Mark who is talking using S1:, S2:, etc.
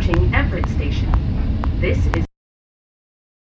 S1: Approaching Everett Station. This is